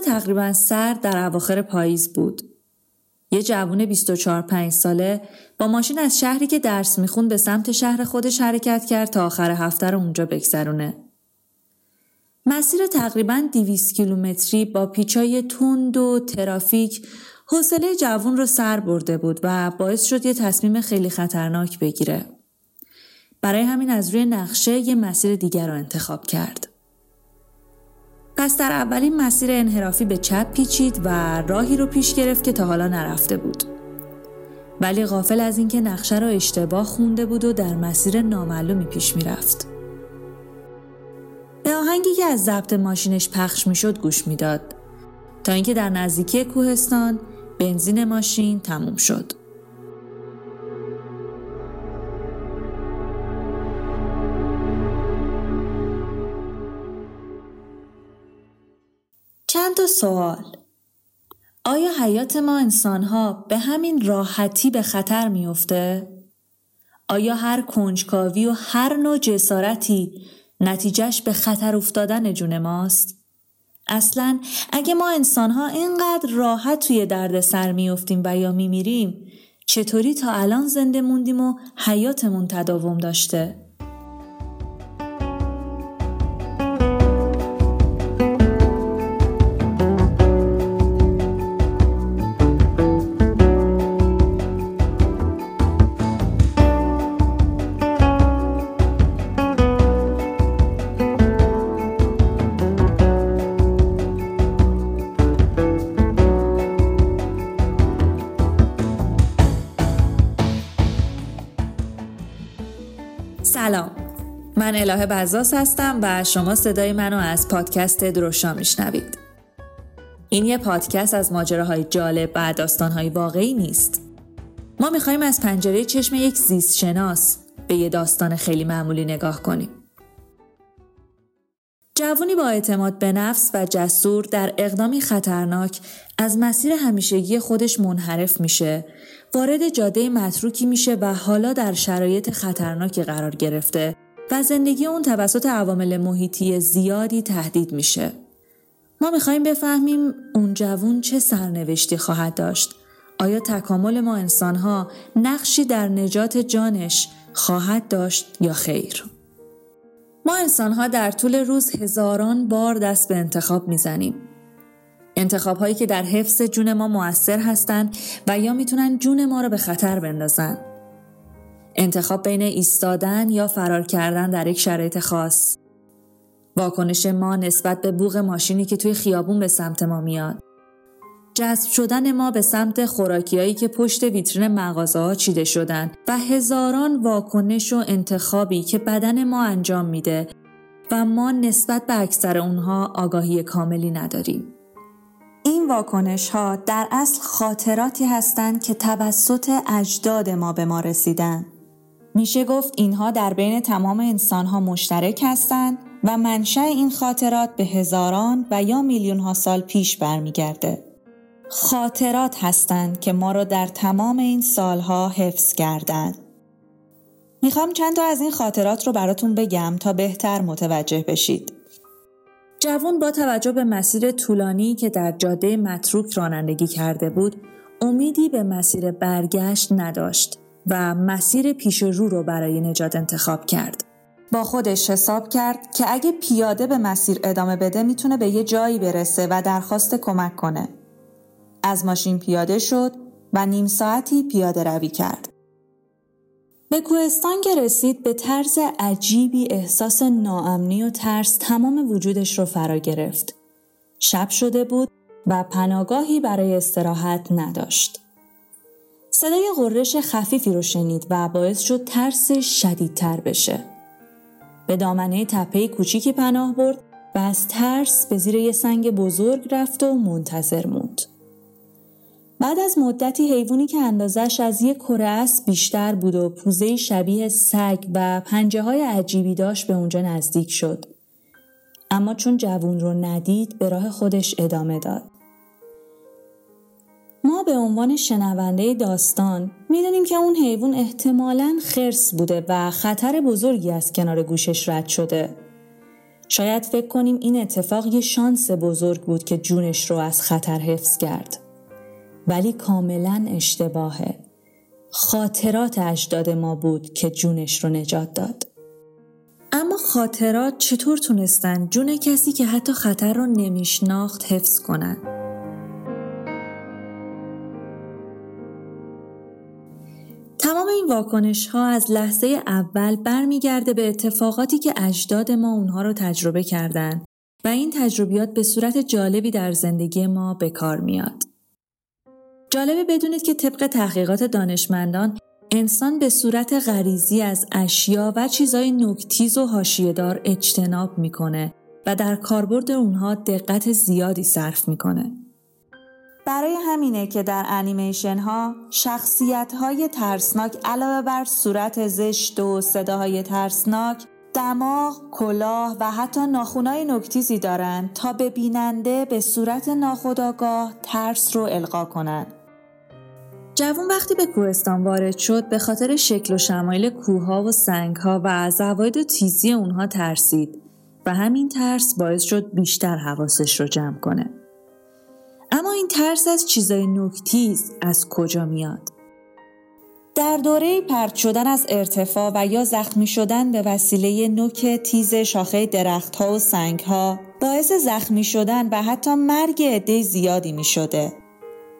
تقریبا سرد در اواخر پاییز بود. یه جوون 24 5 ساله با ماشین از شهری که درس میخون به سمت شهر خودش حرکت کرد تا آخر هفته رو اونجا بگذرونه. مسیر تقریبا 200 کیلومتری با پیچای تند و ترافیک حوصله جوون رو سر برده بود و باعث شد یه تصمیم خیلی خطرناک بگیره. برای همین از روی نقشه یه مسیر دیگر رو انتخاب کرد. پس در اولین مسیر انحرافی به چپ پیچید و راهی رو پیش گرفت که تا حالا نرفته بود. ولی غافل از اینکه نقشه را اشتباه خونده بود و در مسیر نامعلومی پیش می‌رفت. به آهنگی که از ضبط ماشینش پخش می‌شد گوش می‌داد تا اینکه در نزدیکی کوهستان بنزین ماشین تموم شد. سوال آیا حیات ما انسانها به همین راحتی به خطر میافته؟ آیا هر کنجکاوی و هر نوع جسارتی نتیجهش به خطر افتادن جون ماست؟ اصلا اگه ما انسانها اینقدر راحت توی درد سر میافتیم و یا میمیریم چطوری تا الان زنده موندیم و حیاتمون تداوم داشته؟ سلام. من الهه بزاس هستم و شما صدای منو از پادکست دروشا میشنوید. این یه پادکست از ماجراهای جالب و داستانهای واقعی نیست. ما می‌خوایم از پنجره چشم یک زیست شناس به یه داستان خیلی معمولی نگاه کنیم. جوونی با اعتماد به نفس و جسور در اقدامی خطرناک از مسیر همیشگی خودش منحرف میشه وارد جاده متروکی میشه و حالا در شرایط خطرناکی قرار گرفته و زندگی اون توسط عوامل محیطی زیادی تهدید میشه. ما می‌خوایم بفهمیم اون جوون چه سرنوشتی خواهد داشت. آیا تکامل ما انسانها نقشی در نجات جانش خواهد داشت یا خیر؟ ما انسانها در طول روز هزاران بار دست به انتخاب می‌زنیم. انتخاب هایی که در حفظ جون ما موثر هستند و یا می‌تونن جون ما را به خطر بندازن. انتخاب بین ایستادن یا فرار کردن در یک شرایط خاص. واکنش ما نسبت به بوغ ماشینی که توی خیابون به سمت ما میاد. جذب شدن ما به سمت خوراکیایی که پشت ویترین مغازه ها چیده شدن و هزاران واکنش و انتخابی که بدن ما انجام میده و ما نسبت به اکثر اونها آگاهی کاملی نداریم. این واکنش ها در اصل خاطراتی هستند که توسط اجداد ما به ما رسیدن. میشه گفت اینها در بین تمام انسان ها مشترک هستند و منشأ این خاطرات به هزاران و یا میلیون ها سال پیش برمیگرده. خاطرات هستند که ما را در تمام این سالها حفظ کردند. می‌خوام چند تا از این خاطرات رو براتون بگم تا بهتر متوجه بشید. جوان با توجه به مسیر طولانی که در جاده متروک رانندگی کرده بود، امیدی به مسیر برگشت نداشت و مسیر پیش رو رو برای نجات انتخاب کرد. با خودش حساب کرد که اگه پیاده به مسیر ادامه بده می‌تونه به یه جایی برسه و درخواست کمک کنه. از ماشین پیاده شد و نیم ساعتی پیاده روی کرد. به کوهستان که رسید به طرز عجیبی احساس ناامنی و ترس تمام وجودش رو فرا گرفت. شب شده بود و پناگاهی برای استراحت نداشت. صدای غرش خفیفی رو شنید و باعث شد ترس شدیدتر بشه. به دامنه تپه کوچیکی پناه برد و از ترس به زیر یه سنگ بزرگ رفت و منتظر موند. بعد از مدتی حیوانی که اندازش از یک کره است بیشتر بود و پوزه شبیه سگ و پنجه های عجیبی داشت به اونجا نزدیک شد. اما چون جوون رو ندید به راه خودش ادامه داد. ما به عنوان شنونده داستان می‌دونیم که اون حیوان احتمالاً خرس بوده و خطر بزرگی از کنار گوشش رد شده. شاید فکر کنیم این اتفاق یه شانس بزرگ بود که جونش رو از خطر حفظ کرد. ولی کاملا اشتباهه. خاطرات اجداد ما بود که جونش رو نجات داد. اما خاطرات چطور تونستن جون کسی که حتی خطر رو نمیشناخت حفظ کنن؟ تمام این واکنش ها از لحظه اول برمیگرده به اتفاقاتی که اجداد ما اونها رو تجربه کردن و این تجربیات به صورت جالبی در زندگی ما به کار میاد. جالبه بدونید که طبق تحقیقات دانشمندان انسان به صورت غریزی از اشیا و چیزای نکتیز و حاشیه‌دار اجتناب می‌کنه و در کاربرد اونها دقت زیادی صرف می‌کنه. برای همینه که در انیمیشن ها شخصیت های ترسناک علاوه بر صورت زشت و صداهای ترسناک دماغ، کلاه و حتی ناخونای نکتیزی دارند تا به بیننده به صورت ناخودآگاه ترس رو القا کنند. جوون وقتی به کوهستان وارد شد به خاطر شکل و شمایل کوهها و سنگها و زواید و تیزی اونها ترسید و همین ترس باعث شد بیشتر حواسش رو جمع کنه. اما این ترس از چیزای نکتیز از کجا میاد؟ در دوره پرت شدن از ارتفاع و یا زخمی شدن به وسیله نوک تیز شاخه درختها و سنگها باعث زخمی شدن و حتی مرگ عده زیادی می شده.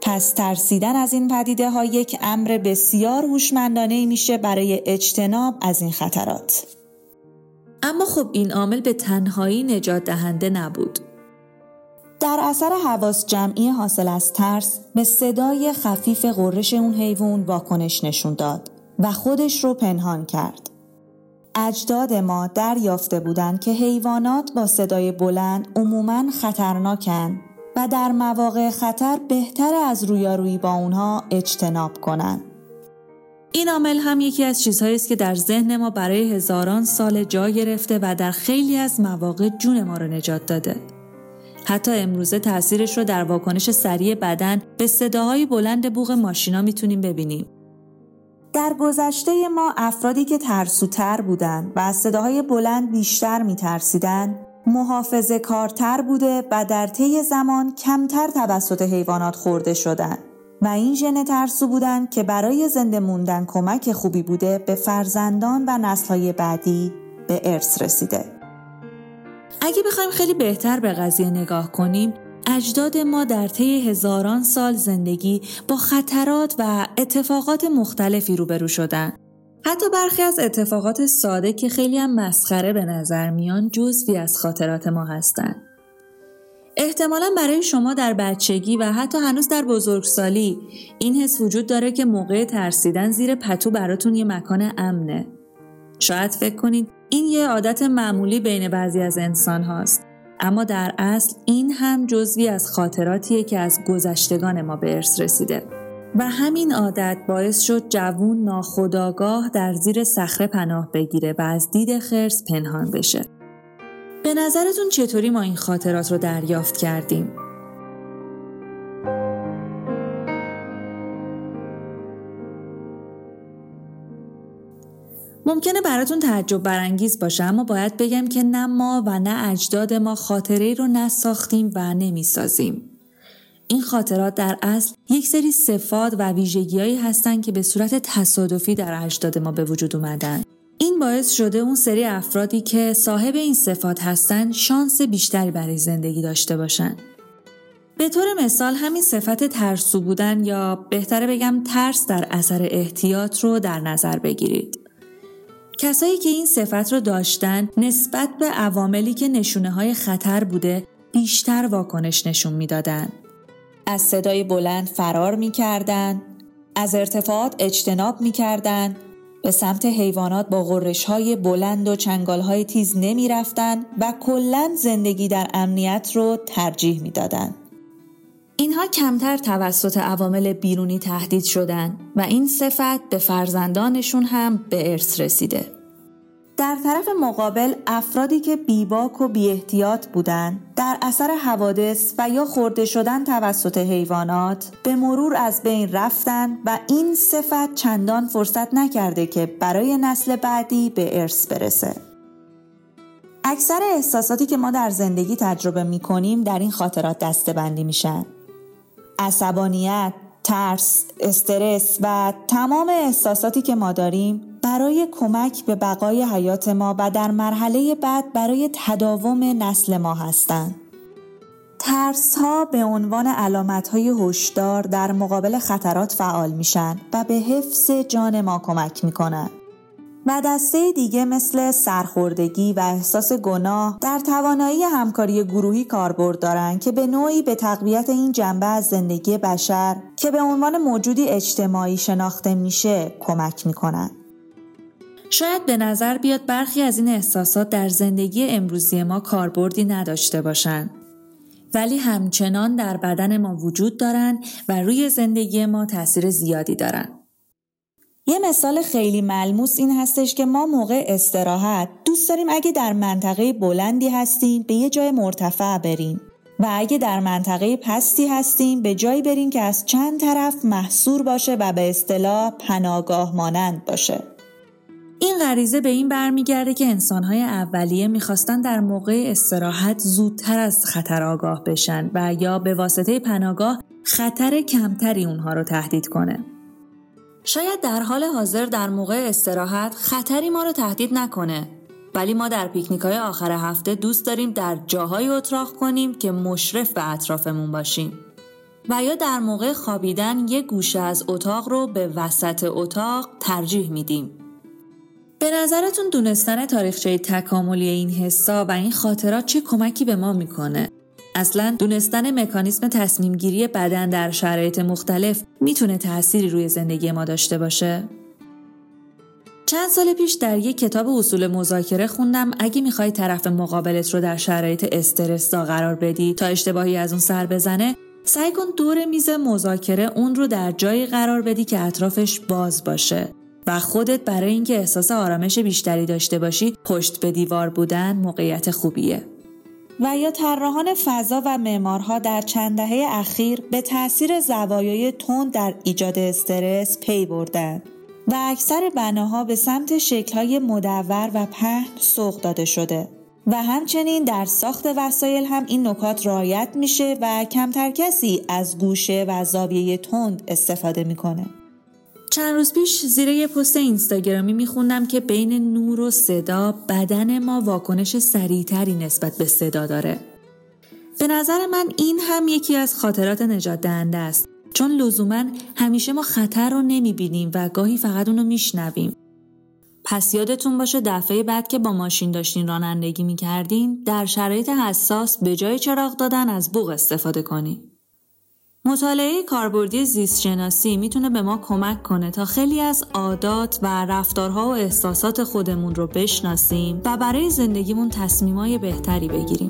پس ترسیدن از این پدیده ها یک امر بسیار هوشمندانه میشه برای اجتناب از این خطرات. اما خب این عامل به تنهایی نجات دهنده نبود. در اثر حواس جمعی حاصل از ترس به صدای خفیف قررش اون حیوان واکنش نشون داد و خودش رو پنهان کرد. اجداد ما دریافته بودند که حیوانات با صدای بلند عموماً خطرناکن و در مواقع خطر بهتر از رویارویی با اونها اجتناب کنند. این عامل هم یکی از چیزهایی است که در ذهن ما برای هزاران سال جا گرفته و در خیلی از مواقع جون ما رو نجات داده. حتی امروزه تاثیرش رو در واکنش سریع بدن به صداهای بلند بوغ ماشینا می‌تونیم ببینیم. در گذشته ما افرادی که ترسوتر بودند و از صداهای بلند بیشتر میترسیدند محافظه کارتر بوده و در طی زمان کمتر توسط حیوانات خورده شدند و این ژن ترسو بودن که برای زنده موندن کمک خوبی بوده به فرزندان و نسلهای بعدی به ارث رسیده. اگه بخوایم خیلی بهتر به قضیه نگاه کنیم اجداد ما در طی هزاران سال زندگی با خطرات و اتفاقات مختلفی روبرو شدن حتی برخی از اتفاقات ساده که خیلی هم مسخره به نظر میان جزوی از خاطرات ما هستند. احتمالا برای شما در بچگی و حتی هنوز در بزرگسالی این حس وجود داره که موقع ترسیدن زیر پتو براتون یه مکان امنه. شاید فکر کنید این یه عادت معمولی بین بعضی از انسان هاست. اما در اصل این هم جزوی از خاطراتیه که از گذشتگان ما به ارث رسیده. و همین عادت باعث شد جوون ناخداگاه در زیر صخره پناه بگیره و از دید خرس پنهان بشه. به نظرتون چطوری ما این خاطرات رو دریافت کردیم؟ ممکنه براتون تعجب برانگیز باشه اما باید بگم که نه ما و نه اجداد ما خاطره رو نساختیم و نمی‌سازیم. این خاطرات در اصل یک سری صفات و ویژگیهایی هستند که به صورت تصادفی در اجداد ما به وجود اومدن. این باعث شده اون سری افرادی که صاحب این صفات هستند شانس بیشتری برای زندگی داشته باشند. به طور مثال همین صفت ترسو بودن یا بهتره بگم ترس در اثر احتیاط رو در نظر بگیرید. کسایی که این صفت رو داشتن نسبت به عواملی که نشونه های خطر بوده بیشتر واکنش نشون می‌دادند. از صدای بلند فرار می کردن، از ارتفاعات اجتناب می کردن، به سمت حیوانات با غرش های بلند و چنگال های تیز نمی رفتن و کلا زندگی در امنیت رو ترجیح می دادن. اینها کمتر توسط عوامل بیرونی تهدید شدن و این صفت به فرزندانشون هم به ارث رسیده. در طرف مقابل افرادی که بیباک و بی احتیاط بودند در اثر حوادث و یا خورده شدن توسط حیوانات به مرور از بین رفتن و این صفت چندان فرصت نکرده که برای نسل بعدی به ارث برسه. اکثر احساساتی که ما در زندگی تجربه می کنیم در این خاطرات دستبندی میشن. عصبانیت، ترس، استرس و تمام احساساتی که ما داریم برای کمک به بقای حیات ما و در مرحله بعد برای تداوم نسل ما هستند. ترس ها به عنوان علامت های هشدار در مقابل خطرات فعال میشن و به حفظ جان ما کمک می‌کنن. و دسته دیگه مثل سرخوردگی و احساس گناه در توانایی همکاری گروهی کاربرد دارند که به نوعی به تقویت این جنبه از زندگی بشر که به عنوان موجودی اجتماعی شناخته میشه کمک می‌کنن. شاید به نظر بیاد برخی از این احساسات در زندگی امروزی ما کاربردی نداشته باشند. ولی همچنان در بدن ما وجود دارند و روی زندگی ما تاثیر زیادی دارند. یه مثال خیلی ملموس این هستش که ما موقع استراحت دوست داریم اگه در منطقه بلندی هستیم به یه جای مرتفع بریم و اگه در منطقه پستی هستیم به جایی بریم که از چند طرف محصور باشه و به اصطلاح پناگاه مانند باشه. این غریزه به این برمیگرده که انسانهای اولیه می‌خواستن در موقع استراحت زودتر از خطر آگاه بشن و یا به واسطه پناگاه خطر کمتری اونها رو تهدید کنه. شاید در حال حاضر در موقع استراحت خطری ما رو تهدید نکنه ولی ما در پیکنیک های آخر هفته دوست داریم در جاهای اتراق کنیم که مشرف به اطرافمون باشیم و یا در موقع خوابیدن یک گوشه از اتاق رو به وسط اتاق ترجیح میدیم. به نظرتون دونستن تاریخچه تکاملی این حسا و این خاطرات چه کمکی به ما می‌کنه؟ اصلا دونستن مکانیسم تصمیم گیری بدن در شرایط مختلف می‌تونه تأثیری روی زندگی ما داشته باشه؟ چند سال پیش در یک کتاب اصول مذاکره خوندم اگه می‌خوای طرف مقابلت رو در شرایط استرس قرار بدی تا اشتباهی از اون سر بزنه سعی کن دور میز مذاکره اون رو در جایی قرار بدی که اطرافش باز باشه خودت برای اینکه احساس آرامش بیشتری داشته باشی پشت به دیوار بودن موقعیت خوبیه. و یا طراحان فضا و معمارها در چند دهه اخیر به تاثیر زوایای تند در ایجاد استرس پی بردند و اکثر بناها به سمت شکلهای مدور و پهن سوق داده شده و همچنین در ساخت وسایل هم این نکات رعایت میشه و کمتر کسی از گوشه و زاویه تند استفاده می‌کنه. چند روز پیش زیر یه پست اینستاگرامی میخوندم که بین نور و صدا بدن ما واکنش سریعتری نسبت به صدا داره. به نظر من این هم یکی از خاطرات نجات دهنده است چون لزوما همیشه ما خطر رو نمی‌بینیم و گاهی فقط اونو میشنویم. پس یادتون باشه دفعه بعد که با ماشین داشتین رانندگی می‌کردین در شرایط حساس به جای چراغ دادن از بوغ استفاده کنید. مطالعه کاربردی زیست شناسی می‌تونه به ما کمک کنه تا خیلی از عادات و رفتارها و احساسات خودمون رو بشناسیم و برای زندگیمون تصمیمای بهتری بگیریم.